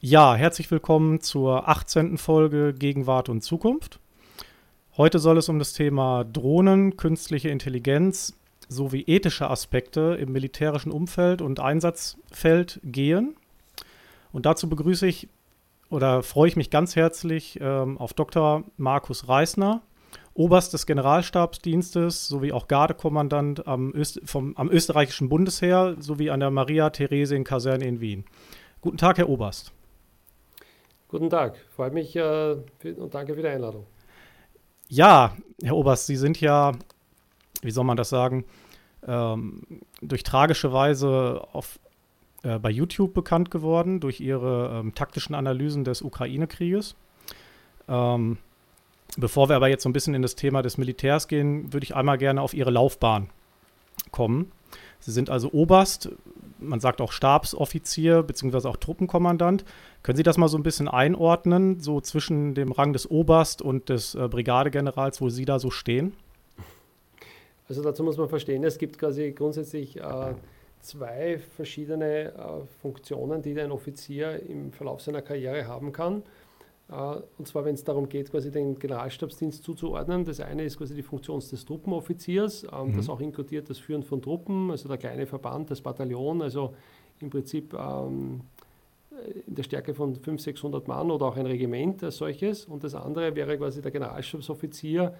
Ja, herzlich willkommen zur 18. Folge Gegenwart und Zukunft. Heute soll es um das Thema Drohnen, künstliche Intelligenz sowie ethische Aspekte im militärischen Umfeld und Einsatzfeld gehen. Und dazu begrüße ich oder freue ich mich ganz herzlich ähm, auf Dr. Markus Reisner, Oberst des Generalstabsdienstes sowie auch Gardekommandant am, Öst vom, am österreichischen Bundesheer sowie an der Maria-Theresien-Kaserne in Wien. Guten Tag, Herr Oberst. Guten Tag, freut mich äh, und danke für die Einladung. Ja, Herr Oberst, Sie sind ja, wie soll man das sagen, ähm, durch tragische Weise auf, äh, bei YouTube bekannt geworden, durch Ihre ähm, taktischen Analysen des Ukraine-Krieges. Ähm, bevor wir aber jetzt so ein bisschen in das Thema des Militärs gehen, würde ich einmal gerne auf Ihre Laufbahn kommen. Sie sind also Oberst, man sagt auch Stabsoffizier beziehungsweise auch Truppenkommandant. Können Sie das mal so ein bisschen einordnen, so zwischen dem Rang des Oberst und des äh, Brigadegenerals, wo Sie da so stehen? Also dazu muss man verstehen, es gibt quasi grundsätzlich äh, zwei verschiedene äh, Funktionen, die ein Offizier im Verlauf seiner Karriere haben kann. Äh, und zwar, wenn es darum geht, quasi den Generalstabsdienst zuzuordnen. Das eine ist quasi die Funktion des Truppenoffiziers, ähm, mhm. das auch inkludiert das Führen von Truppen, also der kleine Verband, das Bataillon, also im Prinzip ähm, in der Stärke von 500, 600 Mann oder auch ein Regiment als solches. Und das andere wäre quasi der Generalstabsoffizier,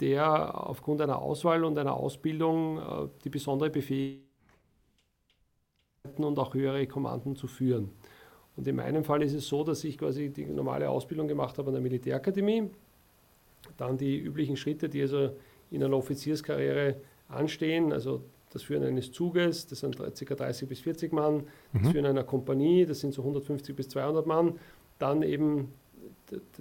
der aufgrund einer Auswahl und einer Ausbildung äh, die besondere Befähigung und auch höhere Kommanden zu führen. Und in meinem Fall ist es so, dass ich quasi die normale Ausbildung gemacht habe an der Militärakademie, dann die üblichen Schritte, die also in einer Offizierskarriere anstehen, also das Führen eines Zuges, das sind ca. 30 bis 40 Mann, das mhm. Führen einer Kompanie, das sind so 150 bis 200 Mann, dann eben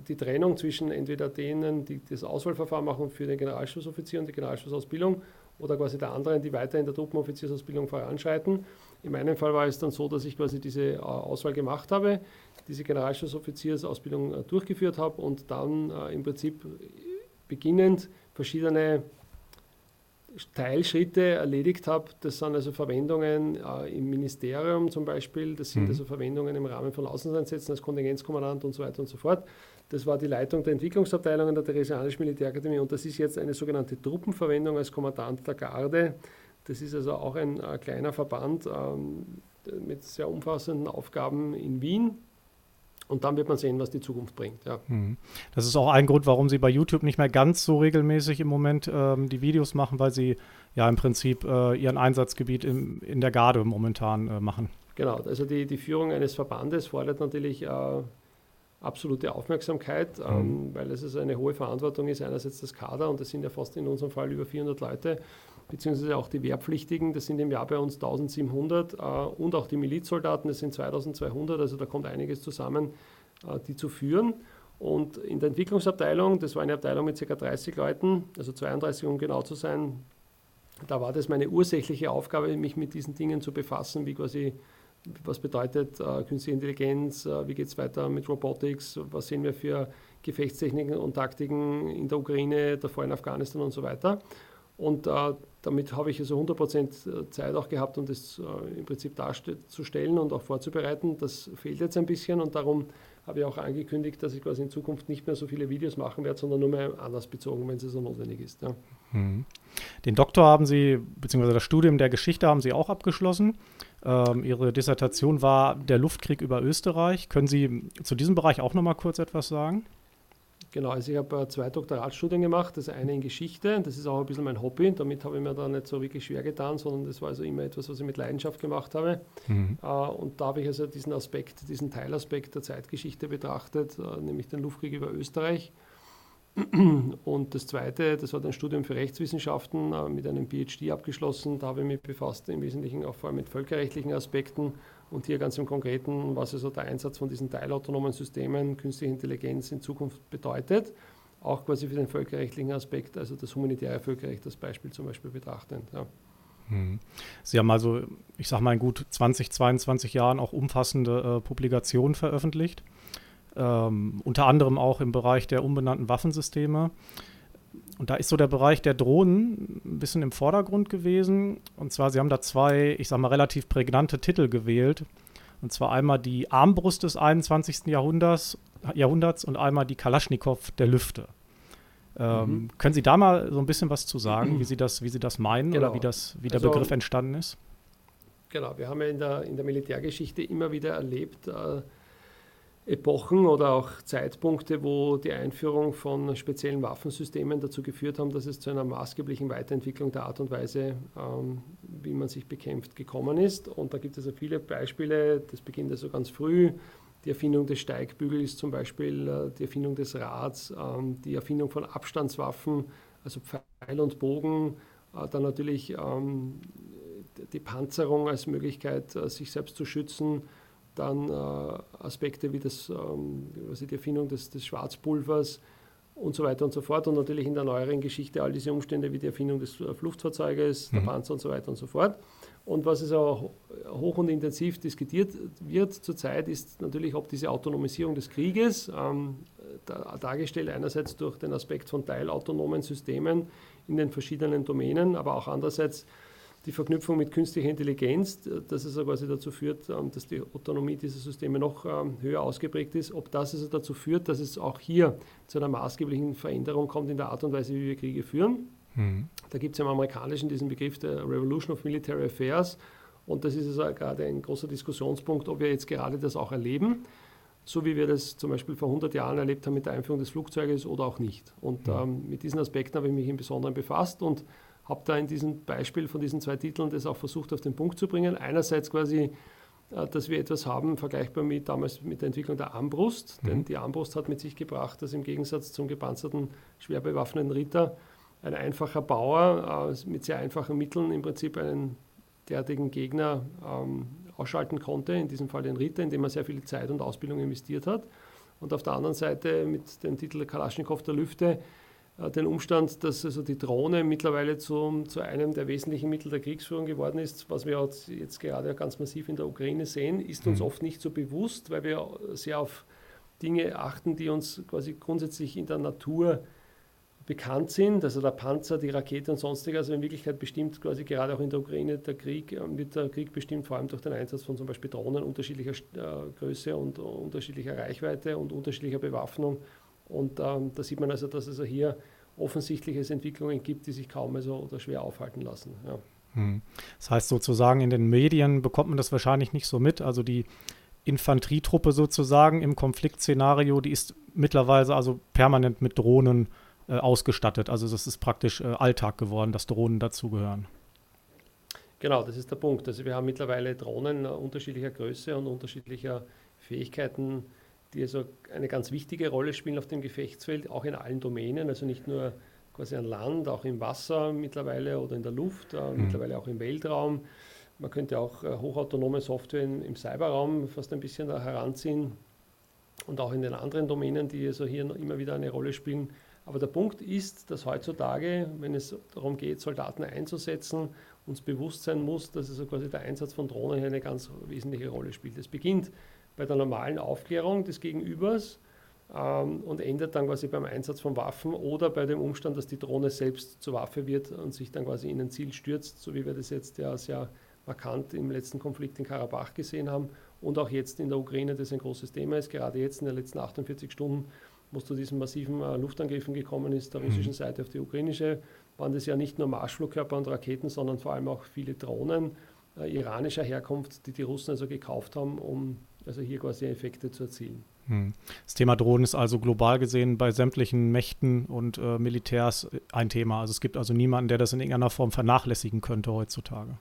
die Trennung zwischen entweder denen, die das Auswahlverfahren machen für den Generalschlussoffizier und die Generalschlussausbildung oder quasi der anderen, die weiter in der Truppenoffiziersausbildung voranschreiten. In meinem Fall war es dann so, dass ich quasi diese äh, Auswahl gemacht habe, diese Generalstabsoffiziersausbildung äh, durchgeführt habe und dann äh, im Prinzip beginnend verschiedene Teilschritte erledigt habe. Das sind also Verwendungen äh, im Ministerium zum Beispiel, das sind mhm. also Verwendungen im Rahmen von Außeneinsätzen als Kontingenzkommandant und so weiter und so fort. Das war die Leitung der Entwicklungsabteilung an der Theresianischen Militärkademie und das ist jetzt eine sogenannte Truppenverwendung als Kommandant der Garde. Das ist also auch ein äh, kleiner Verband ähm, mit sehr umfassenden Aufgaben in Wien. Und dann wird man sehen, was die Zukunft bringt. Ja. Mhm. Das ist auch ein Grund, warum Sie bei YouTube nicht mehr ganz so regelmäßig im Moment ähm, die Videos machen, weil Sie ja im Prinzip äh, Ihren Einsatzgebiet im, in der Garde momentan äh, machen. Genau, also die, die Führung eines Verbandes fordert natürlich äh, absolute Aufmerksamkeit, ähm, mhm. weil es also eine hohe Verantwortung ist. Einerseits das Kader, und das sind ja fast in unserem Fall über 400 Leute, beziehungsweise auch die Wehrpflichtigen, das sind im Jahr bei uns 1700 äh, und auch die Milizsoldaten, das sind 2200, also da kommt einiges zusammen, äh, die zu führen. Und in der Entwicklungsabteilung, das war eine Abteilung mit ca. 30 Leuten, also 32 um genau zu sein, da war das meine ursächliche Aufgabe, mich mit diesen Dingen zu befassen, wie quasi, was bedeutet äh, künstliche Intelligenz, wie geht es weiter mit Robotics, was sehen wir für Gefechtstechniken und Taktiken in der Ukraine, davor in Afghanistan und so weiter. Und äh, damit habe ich also 100% äh, Zeit auch gehabt, um das äh, im Prinzip darzustellen und auch vorzubereiten. Das fehlt jetzt ein bisschen und darum habe ich auch angekündigt, dass ich quasi in Zukunft nicht mehr so viele Videos machen werde, sondern nur mehr anders bezogen, wenn es so notwendig ist. Ja. Mhm. Den Doktor haben Sie, beziehungsweise das Studium der Geschichte haben Sie auch abgeschlossen. Ähm, Ihre Dissertation war der Luftkrieg über Österreich. Können Sie zu diesem Bereich auch noch mal kurz etwas sagen? Genau, also ich habe äh, zwei Doktoratstudien gemacht. Das eine in Geschichte, das ist auch ein bisschen mein Hobby. Damit habe ich mir da nicht so wirklich schwer getan, sondern das war also immer etwas, was ich mit Leidenschaft gemacht habe. Mhm. Äh, und da habe ich also diesen Aspekt, diesen Teilaspekt der Zeitgeschichte betrachtet, äh, nämlich den Luftkrieg über Österreich. Und das zweite, das war ein Studium für Rechtswissenschaften mit einem PhD abgeschlossen. Da habe ich mich befasst im Wesentlichen auch vor allem mit völkerrechtlichen Aspekten und hier ganz im Konkreten, was also der Einsatz von diesen teilautonomen Systemen, künstliche Intelligenz in Zukunft bedeutet, auch quasi für den völkerrechtlichen Aspekt, also das humanitäre Völkerrecht als Beispiel zum Beispiel betrachtend. Ja. Hm. Sie haben also, ich sage mal, in gut 20, 22 Jahren auch umfassende äh, Publikationen veröffentlicht, ähm, unter anderem auch im Bereich der unbenannten Waffensysteme. Und da ist so der Bereich der Drohnen ein bisschen im Vordergrund gewesen. Und zwar, Sie haben da zwei, ich sag mal, relativ prägnante Titel gewählt. Und zwar einmal die Armbrust des 21. Jahrhunderts, Jahrhunderts und einmal die Kalaschnikow der Lüfte. Ähm, mhm. Können Sie da mal so ein bisschen was zu sagen, wie Sie das, wie Sie das meinen genau. oder wie, das, wie der also, Begriff entstanden ist? Genau, wir haben ja in der, in der Militärgeschichte immer wieder erlebt, äh, Epochen oder auch Zeitpunkte, wo die Einführung von speziellen Waffensystemen dazu geführt haben, dass es zu einer maßgeblichen Weiterentwicklung der Art und Weise, ähm, wie man sich bekämpft, gekommen ist. Und da gibt es ja viele Beispiele. Das beginnt also ganz früh. Die Erfindung des Steigbügels zum Beispiel, äh, die Erfindung des Rads, ähm, die Erfindung von Abstandswaffen, also Pfeil und Bogen, äh, dann natürlich ähm, die Panzerung als Möglichkeit, äh, sich selbst zu schützen, dann äh, Aspekte wie das, ähm, also die Erfindung des, des, Schwarzpulvers und so weiter und so fort und natürlich in der neueren Geschichte all diese Umstände wie die Erfindung des Luftfahrzeuges, mhm. der Panzer und so weiter und so fort. Und was es auch hoch und intensiv diskutiert wird zurzeit, ist natürlich, ob diese Autonomisierung des Krieges, ähm, da, dargestellt einerseits durch den Aspekt von teilautonomen Systemen in den verschiedenen Domänen, aber auch andererseits die Verknüpfung mit künstlicher Intelligenz, dass es quasi dazu führt, ähm, dass die Autonomie dieser Systeme noch ähm, höher ausgeprägt ist, ob das also dazu führt, dass es auch hier zu einer maßgeblichen Veränderung kommt in der Art und Weise, wie wir Kriege führen. Mhm. Da gibt es im Amerikanischen diesen Begriff der Revolution of Military Affairs und das ist also gerade ein großer Diskussionspunkt, ob wir jetzt gerade das auch erleben, so wie wir das zum Beispiel vor 100 Jahren erlebt haben mit der Einführung des Flugzeuges oder auch nicht. Und ähm, mit diesen Aspekten habe ich mich im Besonderen befasst und habe da in diesem Beispiel von diesen zwei Titeln das auch versucht auf den Punkt zu bringen. Einerseits quasi, äh, dass wir etwas haben, vergleichbar mit damals mit der Entwicklung der Armbrust, mhm. denn die Armbrust hat mit sich gebracht, dass im Gegensatz zum gepanzerten, schwer bewaffneten Ritter ein einfacher Bauer äh, mit sehr einfachen Mitteln im Prinzip einen derartigen Gegner ähm, ausschalten konnte, in diesem Fall den Ritter, indem er sehr viel Zeit und Ausbildung investiert hat. Und auf der anderen Seite mit dem Titel Kalaschnikow der Lüfte den Umstand, dass also die Drohne mittlerweile zu, zu einem der wesentlichen Mittel der Kriegsführung geworden ist, was wir jetzt gerade ganz massiv in der Ukraine sehen, ist uns mhm. oft nicht so bewusst, weil wir sehr auf Dinge achten, die uns quasi grundsätzlich in der Natur bekannt sind. Also der Panzer, die Rakete und sonstige. Also in Wirklichkeit bestimmt quasi gerade auch in der Ukraine der Krieg, äh, wird der Krieg bestimmt vor allem durch den Einsatz von zum Beispiel Drohnen unterschiedlicher äh, Größe und unterschiedlicher Reichweite und unterschiedlicher Bewaffnung und ähm, da sieht man also, dass es hier offensichtliche Entwicklungen gibt, die sich kaum also oder schwer aufhalten lassen. Ja. Hm. Das heißt sozusagen, in den Medien bekommt man das wahrscheinlich nicht so mit. Also die Infanterietruppe sozusagen im Konfliktszenario, die ist mittlerweile also permanent mit Drohnen äh, ausgestattet. Also das ist praktisch äh, Alltag geworden, dass Drohnen dazugehören. Genau, das ist der Punkt. Also wir haben mittlerweile Drohnen äh, unterschiedlicher Größe und unterschiedlicher Fähigkeiten die also eine ganz wichtige Rolle spielen auf dem Gefechtsfeld, auch in allen Domänen, also nicht nur quasi an Land, auch im Wasser mittlerweile oder in der Luft, äh, mhm. mittlerweile auch im Weltraum. Man könnte auch äh, hochautonome Software in, im Cyberraum fast ein bisschen da heranziehen und auch in den anderen Domänen, die also hier immer wieder eine Rolle spielen. Aber der Punkt ist, dass heutzutage, wenn es darum geht, Soldaten einzusetzen, uns bewusst sein muss, dass also quasi der Einsatz von Drohnen hier eine ganz wesentliche Rolle spielt. Es beginnt bei der normalen Aufklärung des Gegenübers ähm, und endet dann quasi beim Einsatz von Waffen oder bei dem Umstand, dass die Drohne selbst zur Waffe wird und sich dann quasi in ein Ziel stürzt, so wie wir das jetzt ja sehr markant im letzten Konflikt in Karabach gesehen haben und auch jetzt in der Ukraine, das ein großes Thema ist. Gerade jetzt in den letzten 48 Stunden, wo es zu diesen massiven äh, Luftangriffen gekommen ist, der russischen mhm. Seite auf die ukrainische, waren das ja nicht nur Marschflugkörper und Raketen, sondern vor allem auch viele Drohnen äh, iranischer Herkunft, die die Russen also gekauft haben, um also hier quasi Effekte zu erzielen. Hm. Das Thema Drohnen ist also global gesehen bei sämtlichen Mächten und äh, Militärs ein Thema. Also es gibt also niemanden, der das in irgendeiner Form vernachlässigen könnte heutzutage.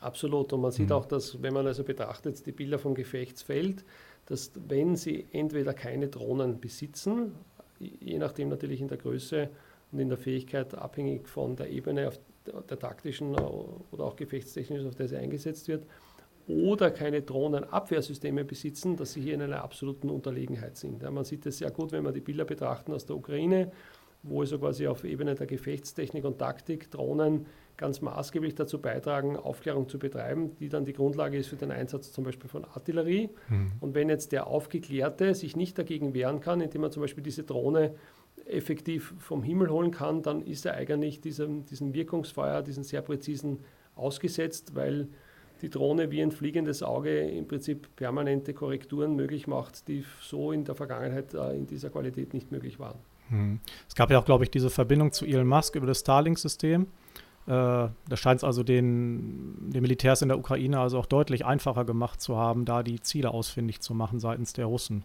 Absolut. Und man sieht hm. auch, dass, wenn man also betrachtet, die Bilder vom Gefechtsfeld, dass wenn sie entweder keine Drohnen besitzen, je nachdem natürlich in der Größe und in der Fähigkeit, abhängig von der Ebene der taktischen äh, oder auch gefechtstechnischen, auf der sie eingesetzt wird, oder keine Drohnenabwehrsysteme besitzen, dass sie hier in einer absoluten Unterlegenheit sind. Ja, man sieht das sehr gut, wenn wir die Bilder betrachten aus der Ukraine, wo also quasi auf Ebene der Gefechtstechnik und Taktik Drohnen ganz maßgeblich dazu beitragen, Aufklärung zu betreiben, die dann die Grundlage ist für den Einsatz zum Beispiel von Artillerie. Mhm. Und wenn jetzt der Aufgeklärte sich nicht dagegen wehren kann, indem er zum Beispiel diese Drohne effektiv vom Himmel holen kann, dann ist er eigentlich diesem, diesem Wirkungsfeuer, diesen sehr präzisen ausgesetzt, weil die Drohne wie ein fliegendes Auge im Prinzip permanente Korrekturen möglich macht, die so in der Vergangenheit äh, in dieser Qualität nicht möglich waren. Hm. Es gab ja auch, glaube ich, diese Verbindung zu Elon Musk über das Starlink-System. Äh, da scheint es also den, den Militärs in der Ukraine also auch deutlich einfacher gemacht zu haben, da die Ziele ausfindig zu machen seitens der Russen.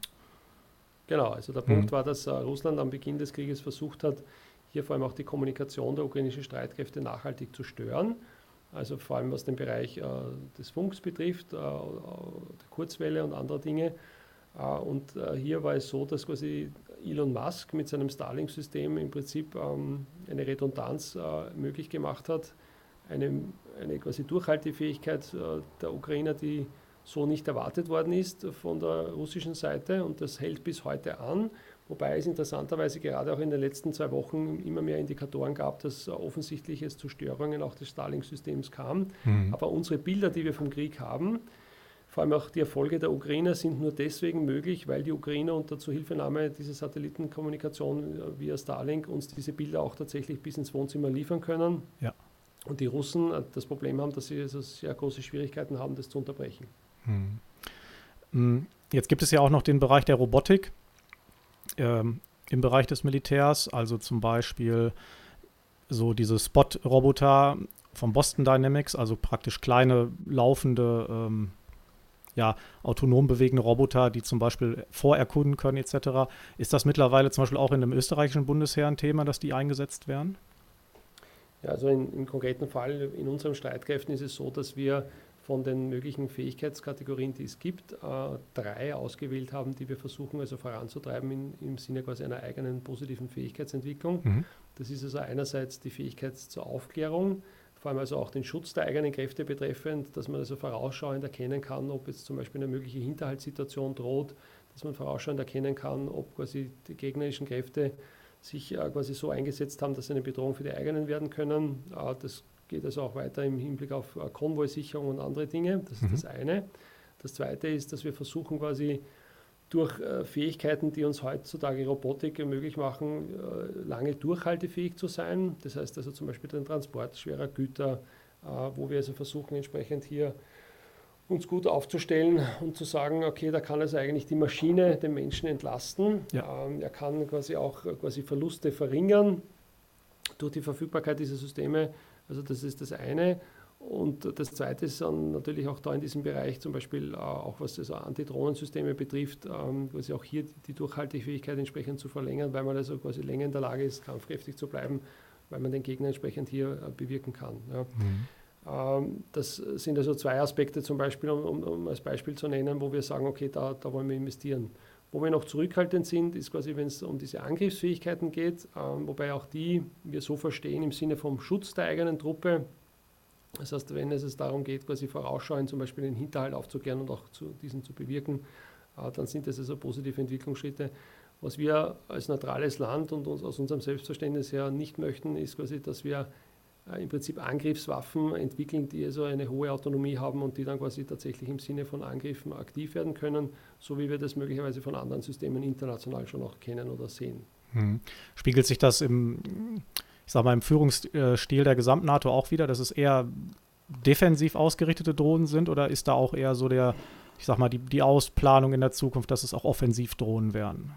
Genau, also der Punkt hm. war, dass äh, Russland am Beginn des Krieges versucht hat, hier vor allem auch die Kommunikation der ukrainischen Streitkräfte nachhaltig zu stören. Also vor allem was den Bereich äh, des Funks betrifft, äh, der Kurzwelle und andere Dinge. Äh, und hier war es so, dass quasi Elon Musk mit seinem Starlink-System im Prinzip ähm, eine Redundanz möglich gemacht hat, eine, eine quasi Durchhaltefähigkeit äh, der Ukrainer, die so nicht erwartet worden ist von der russischen Seite und das hält bis heute an. Wobei es interessanterweise gerade auch in den letzten zwei Wochen immer mehr Indikatoren gab, dass offensichtlich es zu Störungen auch des Starlink-Systems kam. Mhm. Aber unsere Bilder, die wir vom Krieg haben, vor allem auch die Erfolge der Ukrainer sind nur deswegen möglich, weil die Ukrainer unter Zuhilfenahme dieser Satellitenkommunikation via Starlink uns diese Bilder auch tatsächlich bis ins Wohnzimmer liefern können. Ja. Und die Russen äh, das Problem haben, dass sie also sehr große Schwierigkeiten haben, das zu unterbrechen. Hm. Jetzt gibt es ja auch noch den Bereich der Robotik ähm, im Bereich des Militärs, also zum Beispiel so diese Spot-Roboter von Boston Dynamics, also praktisch kleine laufende, ähm, ja, autonom bewegende Roboter, die zum Beispiel vorerkunden können etc. Ist das mittlerweile zum Beispiel auch in dem österreichischen Bundesheer ein Thema, dass die eingesetzt werden? Ja, also in, im konkreten Fall in unseren Streitkräften ist es so, dass wir von den möglichen Fähigkeitskategorien, die es gibt, äh, drei ausgewählt haben, die wir versuchen also voranzutreiben in, im Sinne quasi einer eigenen positiven Fähigkeitsentwicklung. Mhm. Das ist also einerseits die Fähigkeit zur Aufklärung, vor allem also auch den Schutz der eigenen Kräfte betreffend, dass man also vorausschauend erkennen kann, ob jetzt zum Beispiel eine mögliche Hinterhaltssituation droht, dass man vorausschauend erkennen kann, ob quasi die gegnerischen Kräfte sich äh, quasi so eingesetzt haben, dass sie eine Bedrohung für die eigenen werden können. Äh, das geht also auch weiter im Hinblick auf äh, Konvoisicherung und andere Dinge. Das mhm. ist das eine. Das zweite ist, dass wir versuchen quasi durch äh, Fähigkeiten, die uns heutzutage Robotik möglich machen, äh, lange durchhaltefähig zu sein. Das heißt also zum Beispiel den Transport schwerer Güter, wo wir also versuchen entsprechend hier uns gut aufzustellen und zu sagen, okay, da kann also eigentlich die Maschine den Menschen entlasten. Ja. Ähm, er kann quasi auch quasi Verluste verringern durch die Verfügbarkeit dieser Systeme also das ist das eine. Und das Zweite ist dann natürlich auch da in diesem Bereich, zum Beispiel äh, auch was das Antidrohnensysteme betrifft, ähm, quasi auch hier die Durchhaltefähigkeit entsprechend zu verlängern, weil man also quasi länger in der Lage ist, kampfkräftig zu bleiben, weil man den Gegner entsprechend hier äh, bewirken kann. Ja. Mhm. Ähm, das sind also zwei Aspekte zum Beispiel, um, um, um, als Beispiel zu nennen, wo wir sagen, okay, da, da wollen wir investieren. Wo wir noch zurückhaltend sind, ist quasi, wenn es um diese Angriffsfähigkeiten geht, ähm, wobei auch die wir so verstehen im Sinne vom Schutz der eigenen Truppe. Das heißt, wenn es darum geht, quasi vorausschauend zum Beispiel den Hinterhalt aufzukehren und auch zu, diesen zu bewirken, äh, dann sind das also positive Entwicklungsschritte. Was wir als neutrales Land und aus unserem Selbstverständnis her nicht möchten, ist quasi, dass wir im Prinzip Angriffswaffen entwickeln, die also eine hohe Autonomie haben und die dann quasi tatsächlich im Sinne von Angriffen aktiv werden können, so wie wir das möglicherweise von anderen Systemen international schon auch kennen oder sehen. Hm. Spiegelt sich das im, ich sag mal, im Führungsstil der Gesamtnato auch wieder, dass es eher defensiv ausgerichtete Drohnen sind oder ist da auch eher so der, ich sag mal, die, die Ausplanung in der Zukunft, dass es auch Offensivdrohnen werden?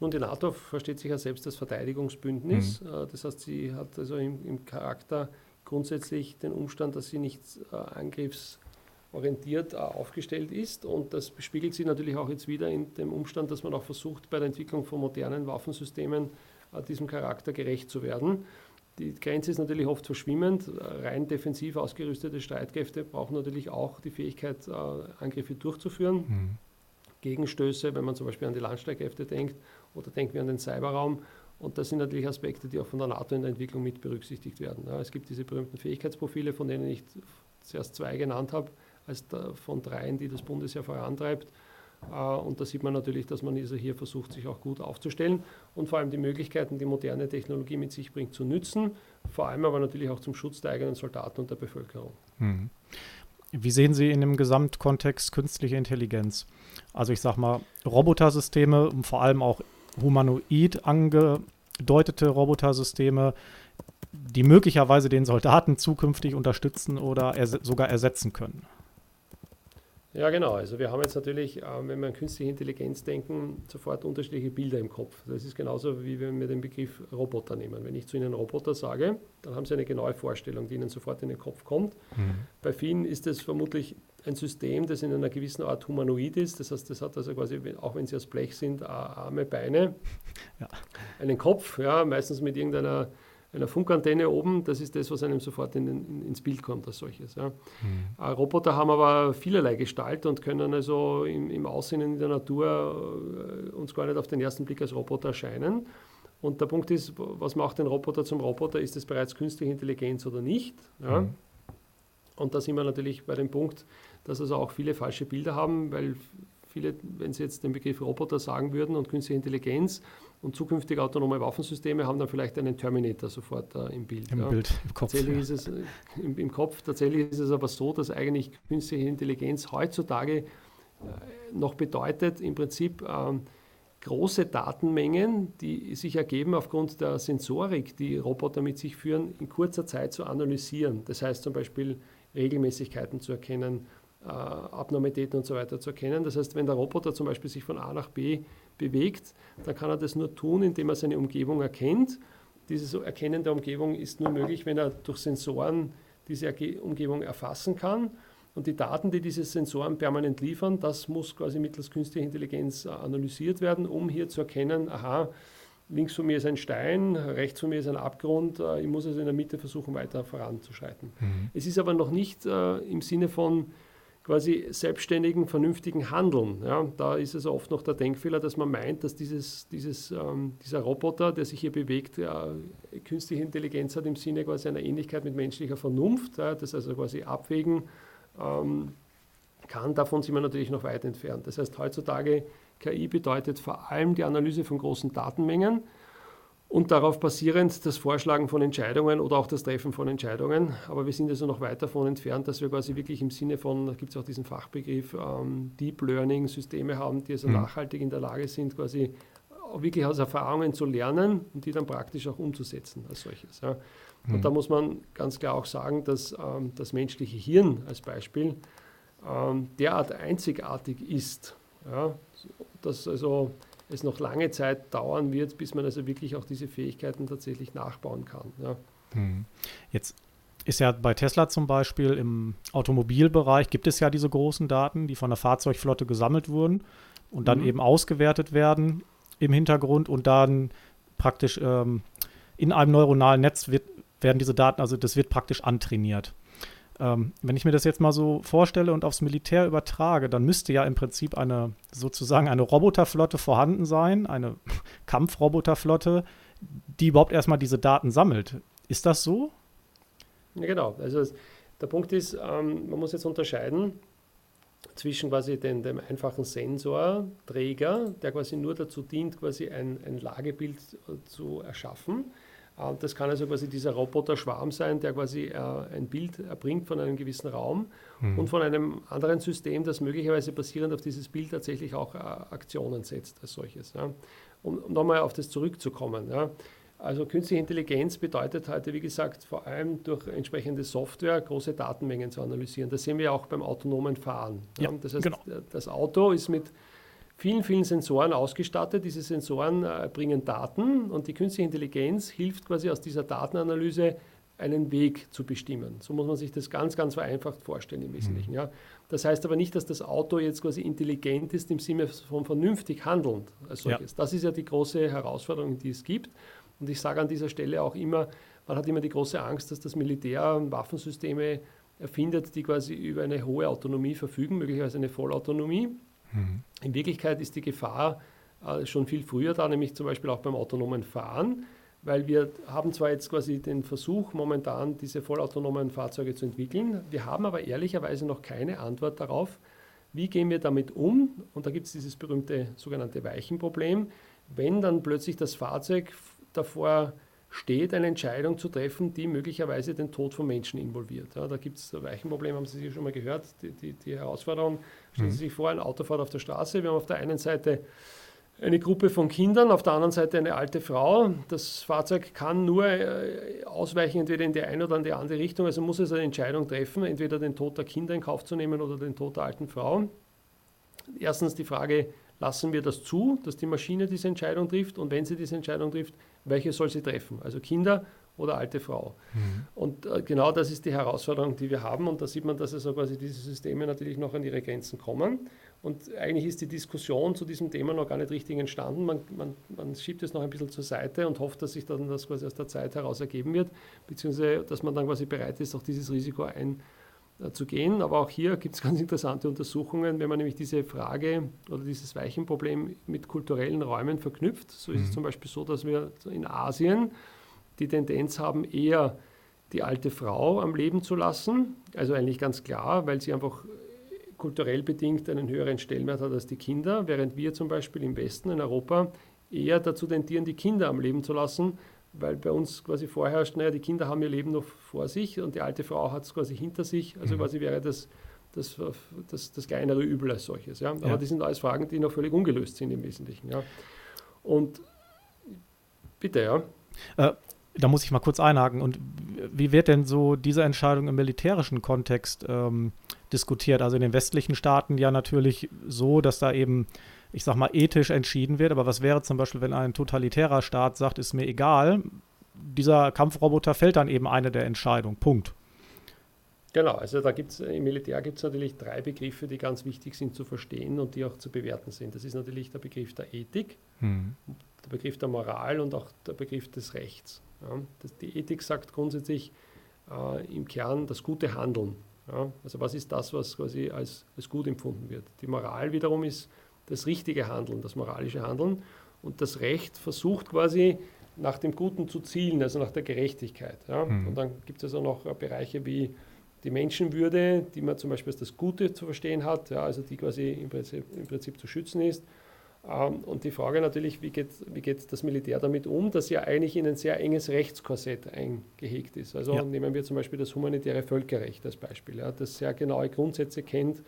Nun, die NATO versteht sich ja selbst als Verteidigungsbündnis. Mhm. Äh, das heißt, sie hat also im, im, Charakter grundsätzlich den Umstand, dass sie nicht äh, angriffsorientiert äh, aufgestellt ist. Und das spiegelt sich natürlich auch jetzt wieder in dem Umstand, dass man auch versucht, bei der Entwicklung von modernen Waffensystemen äh, diesem Charakter gerecht zu werden. Die Grenze ist natürlich oft verschwimmend. Rein defensiv ausgerüstete Streitkräfte brauchen natürlich auch die Fähigkeit, äh, Angriffe durchzuführen. Mhm. Gegenstöße, wenn man zum Beispiel an die Landstreitkräfte denkt oder denken wir an den Cyberraum. Und das sind natürlich Aspekte, die auch von der NATO in der Entwicklung mit berücksichtigt werden. Ja, es gibt diese berühmten Fähigkeitsprofile, von denen ich zuerst zwei genannt habe, als von dreien, die das Bundesheer vorantreibt. Äh, und da sieht man natürlich, dass man also hier versucht, sich auch gut aufzustellen und vor allem die Möglichkeiten, die moderne Technologie mit sich bringt, zu nützen, vor allem aber natürlich auch zum Schutz der eigenen Soldaten und der Bevölkerung. Mhm. Wie sehen Sie in dem Gesamtkontext künstliche Intelligenz? Also ich sage mal, Robotersysteme und vor allem auch humanoid angedeutete Robotersysteme, die möglicherweise den Soldaten zukünftig unterstützen oder ers sogar ersetzen können. Ja, genau. Also wir haben jetzt natürlich, wenn wir an künstliche Intelligenz denken, sofort unterschiedliche Bilder im Kopf. Das ist genauso, wie wenn wir den Begriff Roboter nehmen. Wenn ich zu Ihnen Roboter sage, dann haben Sie eine genaue Vorstellung, die Ihnen sofort in den Kopf kommt. Mhm. Bei vielen ist es vermutlich ein System, das in einer gewissen Art humanoid ist. Das heißt, das hat also quasi, auch wenn sie aus Blech sind, Arme, Beine, ja. einen Kopf, ja, meistens mit irgendeiner einer Funkantenne oben. Das ist das, was einem sofort in, in, ins Bild kommt als solches. Ja. Mhm. Roboter haben aber vielerlei Gestalt und können also im, im Aussehen in der Natur äh, uns gar nicht auf den ersten Blick als Roboter erscheinen. Und der Punkt ist, was macht den Roboter zum Roboter? Ist es bereits künstliche Intelligenz oder nicht? Ja? Mhm. Und da sind wir natürlich bei dem Punkt, dass also auch viele falsche Bilder haben, weil viele, wenn Sie jetzt den Begriff Roboter sagen würden und künstliche Intelligenz und zukünftige autonome Waffensysteme, haben dann vielleicht einen Terminator sofort äh, im Bild. Im ja. Bild, im Kopf. Tatsächlich ja. ist es äh, im, im, Kopf, tatsächlich ist es aber so, dass eigentlich künstliche Intelligenz heutzutage äh, noch bedeutet, im Prinzip äh, große Datenmengen, die sich ergeben aufgrund der Sensorik, die Roboter mit sich führen, in kurzer Zeit zu analysieren. Das heißt zum Beispiel Regelmäßigkeiten zu erkennen, Abnormitäten und so weiter zu erkennen. Das heißt, wenn der Roboter zum Beispiel sich von A nach B bewegt, dann kann er das nur tun, indem er seine Umgebung erkennt. Dieses Erkennen der Umgebung ist nur möglich, wenn er durch Sensoren diese Umgebung erfassen kann. Und die Daten, die diese Sensoren permanent liefern, das muss quasi mittels künstlicher Intelligenz äh, analysiert werden, um hier zu erkennen, aha, links von mir ist ein Stein, rechts von mir ist ein Abgrund, äh, ich muss also in der Mitte versuchen, weiter voranzuschreiten. Mhm. Es ist aber noch nicht äh, im Sinne von, quasi selbstständigen, vernünftigen Handeln. Ja, da ist es oft noch der Denkfehler, dass man meint, dass dieses, dieses, ähm, dieser Roboter, der sich hier bewegt, ja, künstliche Intelligenz hat im Sinne quasi einer Ähnlichkeit mit menschlicher Vernunft, ja, das also quasi abwägen ähm, kann. Davon sind wir natürlich noch weit entfernt. Das heißt, heutzutage KI bedeutet vor allem die Analyse von großen Datenmengen und darauf basierend das Vorschlagen von Entscheidungen oder auch das Treffen von Entscheidungen. Aber wir sind also noch weit davon entfernt, dass wir quasi wirklich im Sinne von, da gibt es auch diesen Fachbegriff, ähm, Deep Learning Systeme haben, die also mhm. nachhaltig in der Lage sind, quasi wirklich aus Erfahrungen zu lernen und die dann praktisch auch umzusetzen als solches. Ja. Und mhm. da muss man ganz klar auch sagen, dass ähm, das menschliche Hirn als Beispiel ähm, derart einzigartig ist, ja, dass also es noch lange Zeit dauern wird, bis man also wirklich auch diese Fähigkeiten tatsächlich nachbauen kann. Ja. Hm. Jetzt ist ja bei Tesla zum Beispiel im Automobilbereich gibt es ja diese großen Daten, die von der Fahrzeugflotte gesammelt wurden und dann mhm. eben ausgewertet werden im Hintergrund und dann praktisch ähm, in einem neuronalen Netz wird, werden diese Daten, also das wird praktisch antrainiert. Ähm, wenn ich mir das jetzt mal so vorstelle und aufs Militär übertrage, dann müsste ja im Prinzip eine sozusagen eine Roboterflotte vorhanden sein, eine Kampfroboterflotte, die überhaupt erstmal diese Daten sammelt. Ist das so? Ja, genau. Also der Punkt ist, ähm, man muss jetzt unterscheiden zwischen quasi den, dem einfachen Sensorträger, der quasi nur dazu dient, quasi ein, ein Lagebild zu erschaffen äh, das kann also quasi dieser Roboter-Schwarm sein, der quasi äh, ein Bild erbringt von einem gewissen Raum mhm. und von einem anderen System, das möglicherweise basierend auf dieses Bild tatsächlich auch äh, Aktionen setzt als solches. Um, nochmal auf das zurückzukommen. Also künstliche Intelligenz bedeutet heute, wie gesagt, vor allem durch entsprechende Software große Datenmengen zu analysieren. Das sehen wir auch beim autonomen Fahren. Ja, das heißt, genau. das Auto ist mit vielen, vielen Sensoren ausgestattet. Diese Sensoren äh, bringen Daten und die künstliche Intelligenz hilft quasi aus dieser Datenanalyse einen Weg zu bestimmen. So muss man sich das ganz, ganz vereinfacht vorstellen im Wesentlichen. Mhm. Ja. Das heißt aber nicht, dass das Auto jetzt quasi intelligent ist im Sinne von vernünftig handelnd als solches. Ja. Das ist ja die große Herausforderung, die es gibt. Und ich sage an dieser Stelle auch immer, man hat immer die große Angst, dass das Militär Waffensysteme erfindet, die quasi über eine hohe Autonomie verfügen, möglicherweise eine Vollautonomie. Mhm. In Wirklichkeit ist die Gefahr äh, schon viel früher da, nämlich zum Beispiel auch beim autonomen Fahren, weil wir haben zwar jetzt quasi den Versuch momentan, diese vollautonomen Fahrzeuge zu entwickeln, wir haben aber ehrlicherweise noch keine Antwort darauf, wie gehen wir damit um? Und da gibt es dieses berühmte sogenannte Weichenproblem. Wenn dann plötzlich das Fahrzeug davor steht, eine Entscheidung zu treffen, die möglicherweise den Tod von Menschen involviert. Ja, da gibt es Weichenproblem, haben Sie schon mal gehört, die, die, die Herausforderung. Stellen mhm. Sie sich vor, ein Auto fährt auf der Straße, wir haben auf der einen Seite eine Gruppe von Kindern, auf der anderen Seite eine alte Frau. Das Fahrzeug kann nur äh, ausweichen, entweder in die eine oder in die andere Richtung. Also muss es eine Entscheidung treffen, entweder den Tod der Kinder in Kauf zu nehmen oder den Tod der alten Frau. Erstens die Frage, lassen wir das zu, dass die Maschine diese Entscheidung trifft? Und wenn sie diese Entscheidung trifft, welche soll sie treffen? Also Kinder oder alte Frau. Mhm. Und äh, genau das ist die Herausforderung, die wir haben. Und da sieht man, dass also quasi diese Systeme natürlich noch an ihre Grenzen kommen. Und eigentlich ist die Diskussion zu diesem Thema noch gar nicht richtig entstanden. Man, man, man schiebt es noch ein bisschen zur Seite und hofft, dass sich dann das quasi aus der Zeit heraus ergeben wird, beziehungsweise dass man dann quasi bereit ist, auch dieses Risiko einzugehen. Aber auch hier gibt es ganz interessante Untersuchungen, wenn man nämlich diese Frage oder dieses Weichenproblem mit kulturellen Räumen verknüpft. So ist mhm. es zum Beispiel so, dass wir in Asien die Tendenz haben, eher die alte Frau am Leben zu lassen. Also eigentlich ganz klar, weil sie einfach kulturell bedingt einen höheren Stellenwert hat als die Kinder, während wir zum Beispiel im Westen, in Europa, eher dazu tendieren, die Kinder am Leben zu lassen, weil bei uns quasi vorherrscht, naja, die Kinder haben ihr Leben noch vor sich und die alte Frau hat es quasi hinter sich. Also mhm. quasi wäre das das, das, das kleinere Übel als solches. Ja? Aber ja. das sind alles Fragen, die noch völlig ungelöst sind im Wesentlichen. Ja? Und bitte, ja. Äh, da muss ich mal kurz einhaken. Und wie wird denn so diese Entscheidung im militärischen Kontext ähm, diskutiert? Also in den westlichen Staaten ja natürlich so, dass da eben, ich sag mal, ethisch entschieden wird. Aber was wäre zum Beispiel, wenn ein totalitärer Staat sagt, ist mir egal, dieser Kampfroboter fällt dann eben eine der Entscheidungen. Punkt. Genau, also da gibt es im Militär gibt es natürlich drei Begriffe, die ganz wichtig sind zu verstehen und die auch zu bewerten sind. Das ist natürlich der Begriff der Ethik, hm. der Begriff der Moral und auch der Begriff des Rechts. Ja, das, die Ethik sagt grundsätzlich äh, im Kern das gute Handeln. Ja, also was ist das, was quasi als, als gut empfunden wird? Die Moral wiederum ist das richtige Handeln, das moralische Handeln. Und das Recht versucht quasi nach dem Guten zu zielen, also nach der Gerechtigkeit. Ja. Mhm. Und dann gibt es also noch äh, Bereiche wie die Menschenwürde, die man zum Beispiel als das Gute zu verstehen hat, ja, also die quasi im Prinzip, im Prinzip zu schützen ist. Ähm, und die Frage natürlich, wie geht, wie geht das Militär damit um, dass ja eigentlich in ein sehr enges Rechtskorsett eingehegt ist. Also ja. nehmen wir zum Beispiel das humanitäre Völkerrecht als Beispiel, ja, das sehr genaue Grundsätze kennt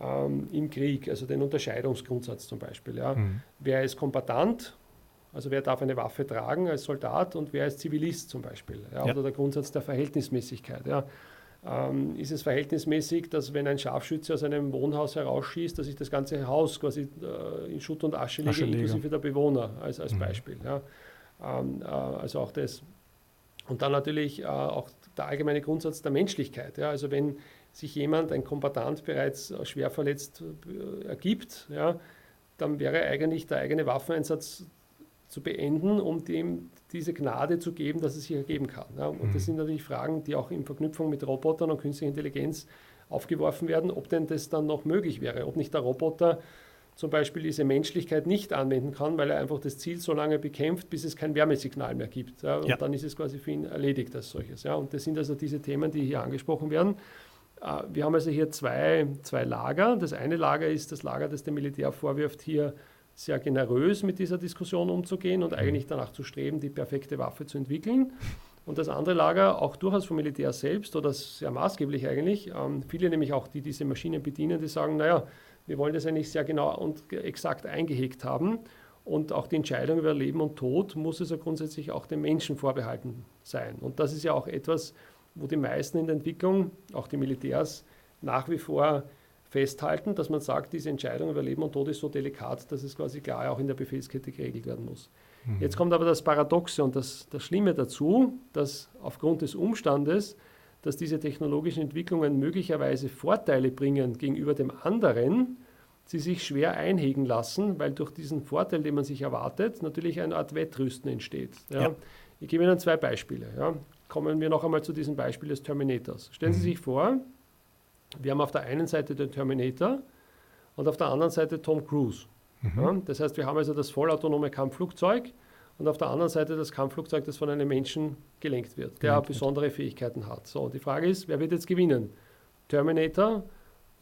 ähm, im Krieg, also den Unterscheidungsgrundsatz zum Beispiel. Ja. Mhm. Wer ist kombatant, also wer darf eine Waffe tragen als Soldat und wer ist Zivilist zum Beispiel, ja, ja. oder der Grundsatz der Verhältnismäßigkeit. Ja ähm, ist es verhältnismäßig, dass wenn ein Scharfschütze aus einem Wohnhaus herausschießt, dass ich das ganze Haus quasi äh, in Schutt und Asche lege, inklusive der Bewohner als, als mhm. Beispiel. Ja. Ähm, äh, also auch das. Und dann natürlich äh, auch der allgemeine Grundsatz der Menschlichkeit. Ja. Also wenn sich jemand, ein Kombatant, bereits schwer verletzt äh, ergibt, ja, dann wäre eigentlich der eigene Waffeneinsatz zu beenden, um dem diese Gnade zu geben, dass es sich ergeben kann. Ja, und mhm. das sind natürlich Fragen, die auch in Verknüpfung mit Robotern und künstlicher Intelligenz aufgeworfen werden, ob denn das dann noch möglich wäre, ob nicht der Roboter zum Beispiel diese Menschlichkeit nicht anwenden kann, weil er einfach das Ziel so lange bekämpft, bis es kein Wärmesignal mehr gibt. Ja, und ja. dann ist es quasi für ihn erledigt als solches. Ja, und das sind also diese Themen, die hier angesprochen werden. Äh, wir haben also hier zwei, zwei Lager. Das eine Lager ist das Lager, das dem Militär vorwirft, hier sehr generös mit dieser Diskussion umzugehen und mhm. eigentlich danach zu streben, die perfekte Waffe zu entwickeln. Und das andere Lager, auch durchaus vom Militär selbst oder sehr maßgeblich eigentlich, ähm, viele nämlich auch, die diese Maschinen bedienen, die sagen, naja, wir wollen das eigentlich sehr genau und exakt eingehegt haben. Und auch die Entscheidung über Leben und Tod muss es ja grundsätzlich auch dem Menschen vorbehalten sein. Und das ist ja auch etwas, wo die meisten in der Entwicklung, auch die Militärs, nach wie vor festhalten, dass man sagt, diese Entscheidung über Leben und Tod ist so delikat, dass es quasi klar auch in der Befehlskette geregelt werden muss. Mhm. Jetzt kommt aber das Paradoxe und das, das Schlimme dazu, dass aufgrund des Umstandes, dass diese technologischen Entwicklungen möglicherweise Vorteile bringen gegenüber dem anderen, sie sich schwer einhegen lassen, weil durch diesen Vorteil, den man sich erwartet, natürlich eine Art Wettrüsten entsteht. Ja. Ja. Ich gebe Ihnen zwei Beispiele. Ja. Kommen wir noch einmal zu diesem Beispiel des Terminators. Stellen Sie mhm. sich vor, wir haben auf der einen Seite den Terminator und auf der anderen Seite Tom Cruise. Mhm. Ja, das heißt, wir haben also das vollautonome Kampfflugzeug und auf der anderen Seite das Kampfflugzeug, das von einem Menschen gelenkt wird, der gelenkt besondere wird. Fähigkeiten hat. So, und die Frage ist, wer wird jetzt gewinnen? Terminator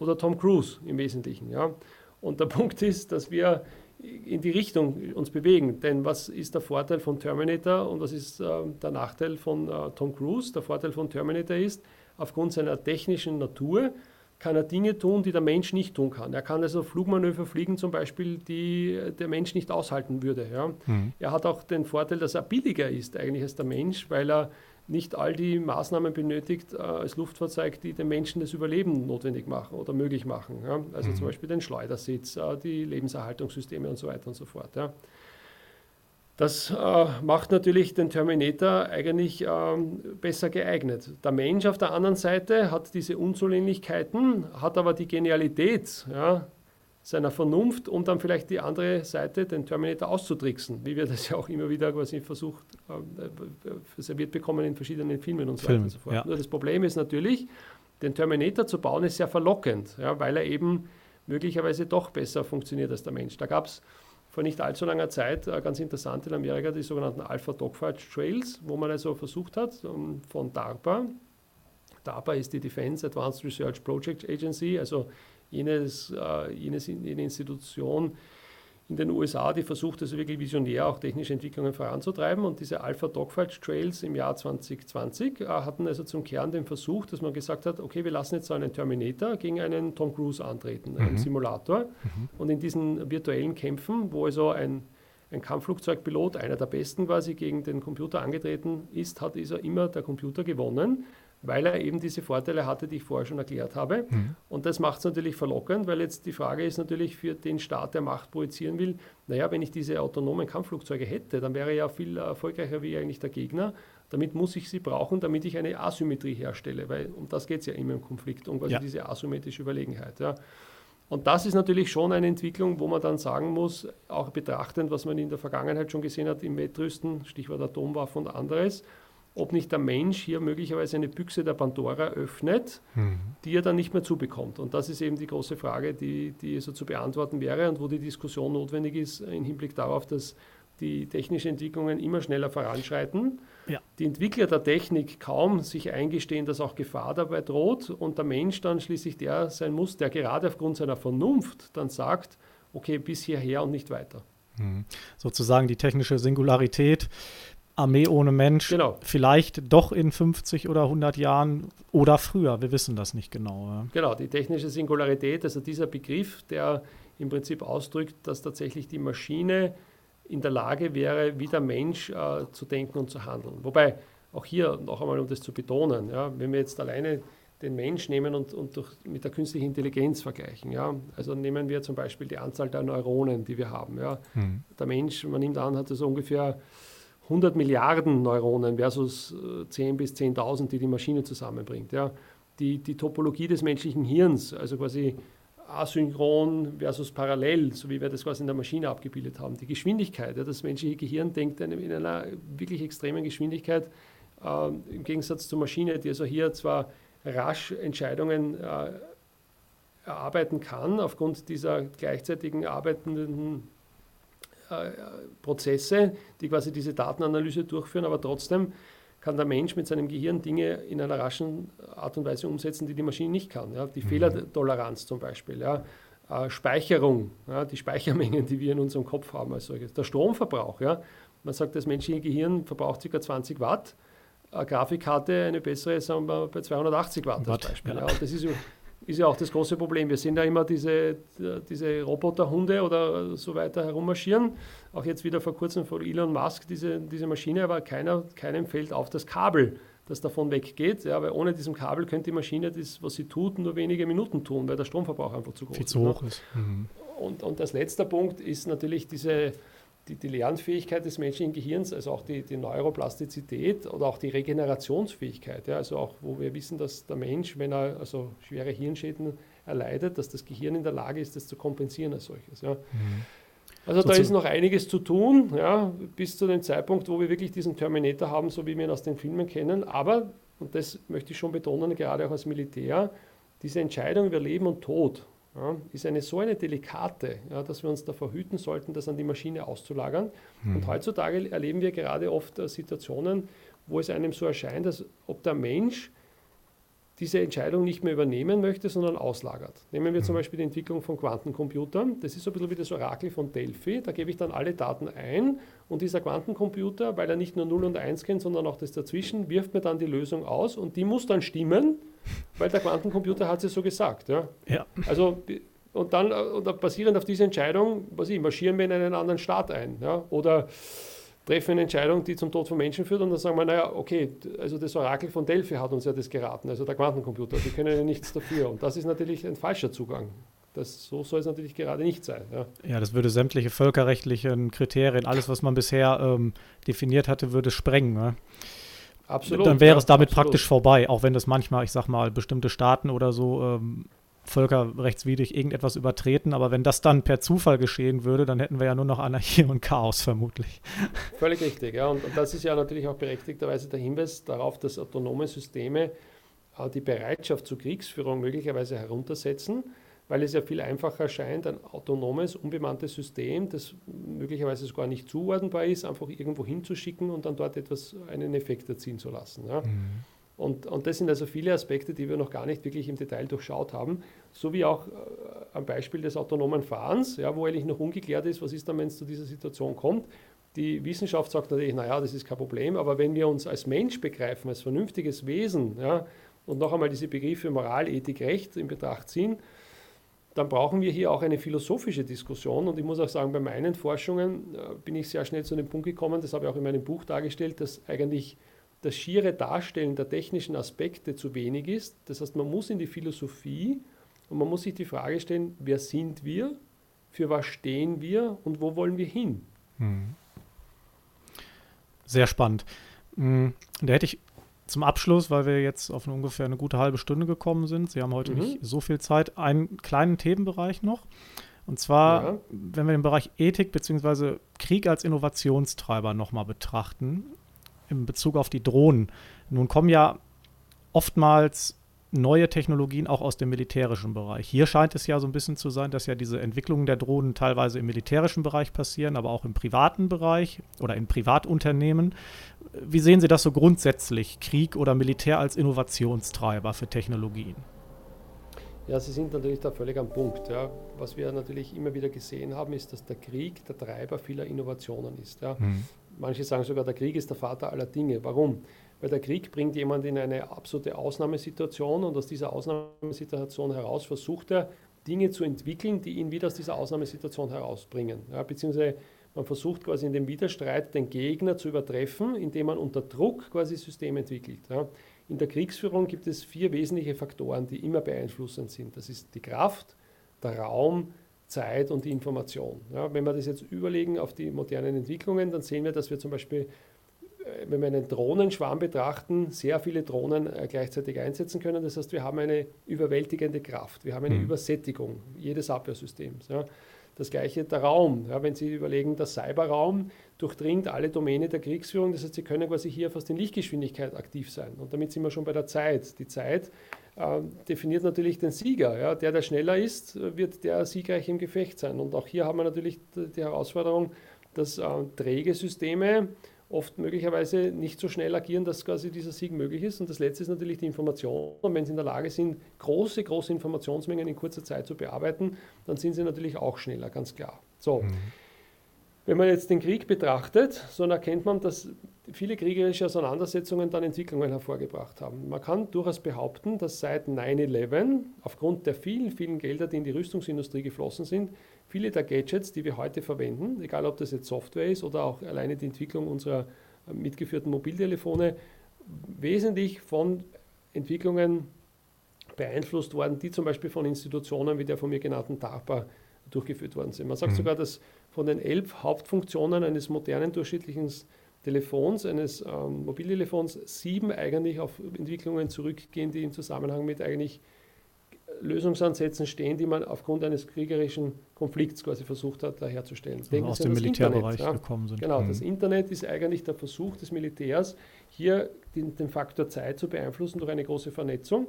oder Tom Cruise im Wesentlichen? Ja? Und der Punkt ist, dass wir in die Richtung uns bewegen. Denn was ist der Vorteil von Terminator und was ist äh, der Nachteil von äh, Tom Cruise? Der Vorteil von Terminator ist, aufgrund seiner technischen Natur, kann er Dinge tun, die der Mensch nicht tun kann. Er kann also Flugmanöver fliegen, zum Beispiel, die der Mensch nicht aushalten würde. Ja. Mhm. Er hat auch den Vorteil, dass er billiger ist eigentlich als der Mensch, weil er nicht all die Maßnahmen benötigt äh, als Luftfahrzeug, die den Menschen das Überleben notwendig machen oder möglich machen. Ja? Also mhm. zum Beispiel den Schleudersitz, äh, die Lebenserhaltungssysteme und so weiter und so fort. Ja? Das äh, macht natürlich den Terminator eigentlich ähm, besser geeignet. Der Mensch auf der anderen Seite hat diese Unzulänglichkeiten, hat aber die Genialität, ja, seiner Vernunft, um dann vielleicht die andere Seite, den Terminator, auszutricksen, wie wir das ja auch immer wieder quasi versucht, äh, serviert bekommen in verschiedenen Filmen und so Film, weiter und so fort. Ja. Nur das Problem ist natürlich, den Terminator zu bauen, ist sehr verlockend, ja, weil er eben möglicherweise doch besser funktioniert als der Mensch. Da gab es vor nicht allzu langer Zeit äh, ganz interessant in Amerika die sogenannten Alpha Dogfight Trails, wo man also versucht hat, um, von DARPA, DARPA ist die Defense Advanced Research Project Agency, also jenes, äh, jenes, jene Institution in den USA, die versucht, also wirklich visionär auch technische Entwicklungen voranzutreiben. Und diese Alpha Dogfight Trails im Jahr 2020 äh, hatten also zum Kern den Versuch, dass man gesagt hat, okay, wir lassen jetzt so einen Terminator gegen einen Tom Cruise antreten, einen mhm. Simulator. Mhm. Und in diesen virtuellen Kämpfen, wo also ein ein Kampfflugzeugpilot, einer der besten quasi, gegen den Computer angetreten ist, hat ist er immer der Computer gewonnen weil er eben diese Vorteile hatte, die ich vorher schon erklärt habe. Mhm. Und das macht es natürlich verlockend, weil jetzt die Frage ist natürlich für den Staat, der Macht projizieren will, naja, wenn ich diese autonomen Kampfflugzeuge hätte, dann wäre er ja viel erfolgreicher wie eigentlich der Gegner. Damit muss ich sie brauchen, damit ich eine Asymmetrie herstelle, weil um das geht es ja immer im Konflikt, um quasi ja. diese asymmetrische Überlegenheit. Ja. Und das ist natürlich schon eine Entwicklung, wo man dann sagen muss, auch betrachtend, was man in der Vergangenheit schon gesehen hat im Wettrüsten, Stichwort Atomwaffen und anderes, ob nicht der Mensch hier möglicherweise eine Büchse der Pandora öffnet, mhm. die er dann nicht mehr zubekommt. Und das ist eben die große Frage, die, die so zu beantworten wäre und wo die Diskussion notwendig ist im Hinblick darauf, dass die technischen Entwicklungen immer schneller voranschreiten. Ja. Die Entwickler der Technik kaum sich eingestehen, dass auch Gefahr dabei droht und der Mensch dann schließlich der sein muss, der gerade aufgrund seiner Vernunft dann sagt, okay, bis hierher und nicht weiter. Mhm. Sozusagen die technische Singularität Armee ohne Mensch genau. vielleicht doch in 50 oder 100 Jahren oder früher. Wir wissen das nicht genau. Ja. Genau, die technische Singularität, also dieser Begriff, der im Prinzip ausdrückt, dass tatsächlich die Maschine in der Lage wäre, wie der Mensch äh, zu denken und zu handeln. Wobei, auch hier noch einmal, um das zu betonen, ja, wenn wir jetzt alleine den Mensch nehmen und, und durch, mit der künstlichen Intelligenz vergleichen. Ja? Also nehmen wir zum Beispiel die Anzahl der Neuronen, die wir haben. Ja? Hm. Der Mensch, man nimmt an, hat so ungefähr 100 Milliarden Neuronen versus 10 äh, bis 10.000, die die Maschine zusammenbringt. Ja. Die, die Topologie des menschlichen Hirns, also quasi asynchron versus parallel, so wie wir das quasi in der Maschine abgebildet haben. Die Geschwindigkeit, ja, das menschliche Gehirn denkt in einer wirklich extremen Geschwindigkeit äh, im Gegensatz zur Maschine, die also hier zwar rasch Entscheidungen äh, erarbeiten kann, aufgrund dieser gleichzeitigen arbeitenden Prozesse, die quasi diese Datenanalyse durchführen, aber trotzdem kann der Mensch mit seinem Gehirn Dinge in einer raschen Art und Weise umsetzen, die die Maschine nicht kann. Ja. Die mhm. Fehlertoleranz zum Beispiel, ja. Äh, Speicherung, ja, die Speichermengen, die wir in unserem Kopf haben als solches. Der Stromverbrauch, ja. man sagt, das menschliche Gehirn verbraucht ca. 20 Watt, eine Grafikkarte, eine bessere, sagen wir bei 280 Watt, Watt als Beispiel. Ja. Das ist ist ja auch das große Problem. Wir sehen da immer diese, diese Roboterhunde oder so weiter herummarschieren. Auch jetzt wieder vor kurzem von Elon Musk diese, diese Maschine, aber keiner, keinem fällt auf das Kabel, das davon weggeht. Ja, weil ohne diesem Kabel könnte die Maschine das, was sie tut, nur wenige Minuten tun, weil der Stromverbrauch einfach zu groß Viel ist. Viel zu hoch ist. Mhm. Und, und das letzte Punkt ist natürlich diese die, die Lernfähigkeit des menschlichen Gehirns, also auch die, die Neuroplastizität oder auch die Regenerationsfähigkeit. Ja, also auch, wo wir wissen, dass der Mensch, wenn er also schwere Hirnschäden erleidet, dass das Gehirn in der Lage ist, das zu kompensieren als solches. Ja. Mhm. Also da ist noch einiges zu tun, ja, bis zu dem Zeitpunkt, wo wir wirklich diesen Terminator haben, so wie wir ihn aus den Filmen kennen. Aber, und das möchte ich schon betonen, gerade auch als Militär, diese Entscheidung über Leben und Tod, ja, ist eine so eine delikate, ja, dass wir uns davor hüten sollten, das an die Maschine auszulagern. Mhm. Und heutzutage erleben wir gerade oft äh, Situationen, wo es einem so erscheint, als ob der Mensch diese Entscheidung nicht mehr übernehmen möchte, sondern auslagert. Nehmen wir zum mhm. Beispiel die Entwicklung von Quantencomputern. Das ist so ein bisschen wie das Orakel von Delphi. Da gebe ich dann alle Daten ein und dieser Quantencomputer, weil er nicht nur 0 und 1 kennt, sondern auch das dazwischen, wirft mir dann die Lösung aus und die muss dann stimmen weil der Quantencomputer hat es so gesagt. Ja? ja. Also, und dann, und basierend auf dieser Entscheidung, was ich, marschieren wir in einen anderen Staat ein. Ja? Oder treffen eine Entscheidung, die zum Tod von Menschen führt und dann sagen wir, naja, okay, also das Orakel von Delphi hat uns ja das geraten, also der Quantencomputer, die können ja nichts dafür. Und das ist natürlich ein falscher Zugang. Das, so soll es natürlich gerade nicht sein. Ja. ja, das würde sämtliche völkerrechtlichen Kriterien, alles, was man bisher ähm, definiert hatte, würde sprengen. Ne? Absolut. Dann wäre es damit absolut. praktisch vorbei, auch wenn das manchmal, ich sag mal, bestimmte Staaten oder so ähm, völkerrechtswidrig irgendetwas übertreten. Aber wenn das dann per Zufall geschehen würde, dann hätten wir ja nur noch Anarchie und Chaos vermutlich. Völlig richtig, ja. Und, und das ist ja natürlich auch berechtigterweise der Hinweis darauf, dass autonome Systeme äh, die Bereitschaft zur Kriegsführung möglicherweise heruntersetzen weil es ja viel einfacher scheint, ein autonomes, unbemanntes System, das möglicherweise sogar nicht zuordnenbar ist, einfach irgendwo hinzuschicken und dann dort etwas, einen Effekt erzielen zu lassen. Ja. Mhm. Und, und das sind also viele Aspekte, die wir noch gar nicht wirklich im Detail durchschaut haben, so wie auch äh, am Beispiel des autonomen Fahrens, ja, wo eigentlich noch ungeklärt ist, was ist dann, wenn es zu dieser Situation kommt. Die Wissenschaft sagt natürlich, naja, das ist kein Problem, aber wenn wir uns als Mensch begreifen, als vernünftiges Wesen, ja, und noch einmal diese Begriffe Moral, Ethik, Recht in Betracht ziehen, dann brauchen wir hier auch eine philosophische Diskussion. Und ich muss auch sagen, bei meinen Forschungen äh, bin ich sehr schnell zu dem Punkt gekommen, das habe ich auch in meinem Buch dargestellt, dass eigentlich das schiere Darstellen der technischen Aspekte zu wenig ist. Das heißt, man muss in die Philosophie und man muss sich die Frage stellen, wer sind wir, für was stehen wir und wo wollen wir hin? Hm. Sehr spannend. Hm, da hätte ich zum Abschluss, weil wir jetzt auf eine ungefähr eine gute halbe Stunde gekommen sind, Sie haben heute mhm. nicht so viel Zeit, einen kleinen Themenbereich noch. Und zwar, ja. wenn wir den Bereich Ethik bzw. Krieg als Innovationstreiber nochmal betrachten, in Bezug auf die Drohnen. Nun kommen ja oftmals neue Technologien auch aus dem militärischen Bereich. Hier scheint es ja so ein bisschen zu sein, dass ja diese Entwicklungen der Drohnen teilweise im militärischen Bereich passieren, aber auch im privaten Bereich oder in Privatunternehmen. Wie sehen Sie das so grundsätzlich, Krieg oder Militär als Innovationstreiber für Technologien? Ja, Sie sind natürlich da völlig am Punkt. Ja. Was wir natürlich immer wieder gesehen haben, ist, dass der Krieg der Treiber vieler Innovationen ist. Ja. Mhm. Manche sagen sogar, der Krieg ist der Vater aller Dinge. Warum? Weil der Krieg bringt jemand in eine absolute Ausnahmesituation und aus dieser Ausnahmesituation heraus versucht er, Dinge zu entwickeln, die ihn wieder aus dieser Ausnahmesituation herausbringen. Ja, beziehungsweise man versucht quasi in dem Widerstreit den Gegner zu übertreffen, indem man unter Druck quasi Systeme entwickelt. Ja. In der Kriegsführung gibt es vier wesentliche Faktoren, die immer beeinflussend sind. Das ist die Kraft, der Raum, Zeit und die Information. Ja, wenn wir das jetzt überlegen auf die modernen Entwicklungen, dann sehen wir, dass wir zum Beispiel wenn wir einen Drohnenschwarm betrachten, sehr viele Drohnen äh, gleichzeitig einsetzen können. Das heißt, wir haben eine überwältigende Kraft, wir haben eine mhm. Übersättigung jedes Abwehrsystems. Ja. Das gleiche der Raum. Ja, wenn Sie überlegen, der Cyberraum durchdringt alle Domäne der Kriegsführung. Das heißt, Sie können quasi hier fast in Lichtgeschwindigkeit aktiv sein. Und damit sind wir schon bei der Zeit. Die Zeit äh, definiert natürlich den Sieger. Ja. Der, der schneller ist, wird der siegreich im Gefecht sein. Und auch hier haben wir natürlich die Herausforderung, dass äh, träge Systeme oft möglicherweise nicht so schnell agieren, dass quasi dieser Sieg möglich ist. Und das Letzte ist natürlich die Information. Und wenn sie in der Lage sind, große, große Informationsmengen in kurzer Zeit zu bearbeiten, dann sind sie natürlich auch schneller, ganz klar. So. Mhm. Wenn man jetzt den Krieg betrachtet, so erkennt man, dass viele kriegerische Auseinandersetzungen dann Entwicklungen hervorgebracht haben. Man kann durchaus behaupten, dass seit 9-11 aufgrund der vielen, vielen Gelder, die in die Rüstungsindustrie geflossen sind, viele der Gadgets, die wir heute verwenden, egal ob das jetzt Software ist oder auch alleine die Entwicklung unserer äh, mitgeführten Mobiltelefone, wesentlich von Entwicklungen beeinflusst worden, die zum Beispiel von Institutionen wie der von mir genannten DARPA durchgeführt worden sind. Man sagt mhm. sogar, dass von den elf Hauptfunktionen eines modernen durchschnittlichen Telefons, eines ähm, Mobiltelefons, sieben eigentlich auf Entwicklungen zurückgehen, die im Zusammenhang mit eigentlich Lösungsansätzen stehen, die man aufgrund eines kriegerischen Konflikts quasi versucht hat, herzustellen. Also aus dem Militärbereich Internet, ja. gekommen sind. Genau, mhm. das Internet ist eigentlich der Versuch des Militärs, hier den, den Faktor Zeit zu beeinflussen durch eine große Vernetzung.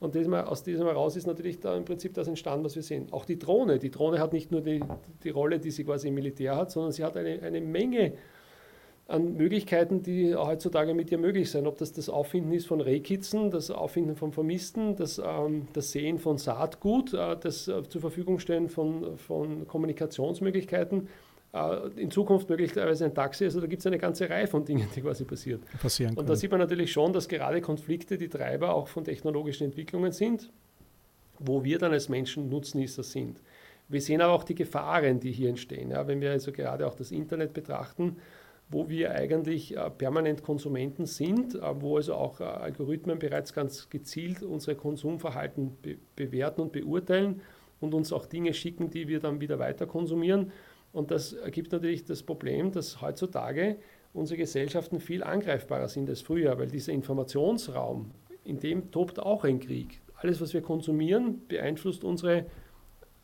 Und das, aus diesem heraus ist natürlich da im Prinzip das entstanden, was wir sehen. Auch die Drohne. Die Drohne hat nicht nur die, die Rolle, die sie quasi im Militär hat, sondern sie hat eine, eine Menge an Möglichkeiten, die heutzutage mit ihr möglich sind. Ob das das Auffinden ist von Rehkitzen, das Auffinden von Vermissten, das, ähm, das Sehen von Saatgut, äh, das äh, zur Verfügung stellen von, von Kommunikationsmöglichkeiten. äh, in Zukunft möglicherweise ein Taxi. Also da gibt es eine ganze Reihe von Dingen, die quasi passiert. passieren. Und da sieht man natürlich schon, dass gerade Konflikte die Treiber auch von technologischen Entwicklungen sind, wo wir dann als Menschen Nutznießer sind. Wir sehen aber auch die Gefahren, die hier entstehen. Ja, wenn wir also gerade auch das Internet betrachten, wo wir eigentlich äh, permanent Konsumenten sind, äh, wo also auch äh, Algorithmen bereits ganz gezielt unsere Konsumverhalten be bewerten und beurteilen und uns auch Dinge schicken, die wir dann wieder weiter konsumieren. Und das ergibt natürlich das Problem, dass heutzutage unsere Gesellschaften viel angreifbarer sind als früher, weil dieser Informationsraum, in dem tobt auch ein Krieg. Alles, was wir konsumieren, beeinflusst unsere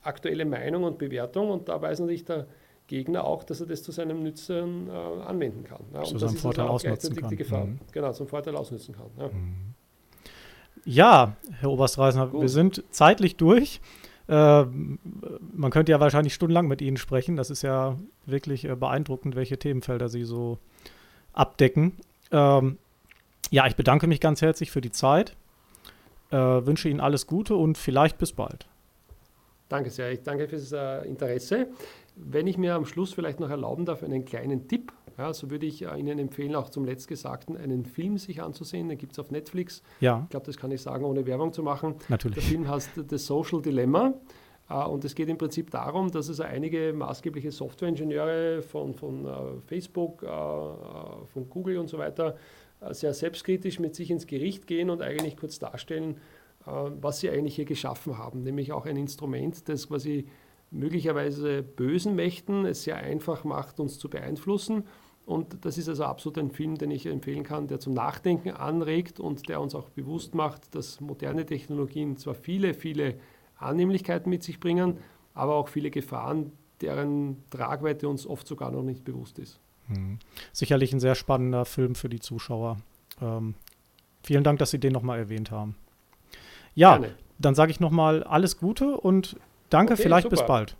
aktuelle Meinung und Bewertung und da weiß natürlich der Gegner auch, dass er das zu seinem Nutzen äh, anwenden kann. Ja, zu seinem Vorteil ausnutzen kann. Die Gefahr. Mhm. Genau, zum Vorteil ausnutzen kann. Ja, mhm. ja Herr Oberstreisner, wir sind zeitlich durch. Äh, man könnte ja wahrscheinlich stundenlang mit Ihnen sprechen. Das ist ja wirklich äh, beeindruckend, welche Themenfelder Sie so abdecken. Ähm, ja, ich bedanke mich ganz herzlich für die Zeit. Äh, wünsche Ihnen alles Gute und vielleicht bis bald. Danke sehr. Ich danke fürs äh, Interesse. Wenn ich mir am Schluss vielleicht noch erlauben darf, einen kleinen Tipp ja, so würde ich äh, Ihnen empfehlen, auch zum Letztgesagten einen Film sich anzusehen. Den gibt es auf Netflix. Ja. Ich glaube, das kann ich sagen, ohne Werbung zu machen. Natürlich. Der Film heißt The Social Dilemma. Uh, und es geht im Prinzip darum, dass es einige maßgebliche Softwareingenieure von, von uh, Facebook, von Google und so weiter sehr selbstkritisch mit sich ins Gericht gehen und eigentlich kurz darstellen, was sie eigentlich hier geschaffen haben. Nämlich auch ein Instrument, das quasi möglicherweise bösen Mächten es sehr einfach macht, uns zu beeinflussen und das ist also absolut ein Film, den ich empfehlen kann, der zum Nachdenken anregt und der uns auch bewusst macht, dass moderne Technologien zwar viele, viele Annehmlichkeiten mit sich bringen, aber auch viele Gefahren, deren Tragweite uns oft sogar noch nicht bewusst ist. Mhm. Sicherlich ein sehr spannender Film für die Zuschauer. Ähm, vielen Dank, dass Sie den nochmal erwähnt haben. Ja, Gerne. dann sage ich nochmal alles Gute und danke, okay, vielleicht super. bis bald.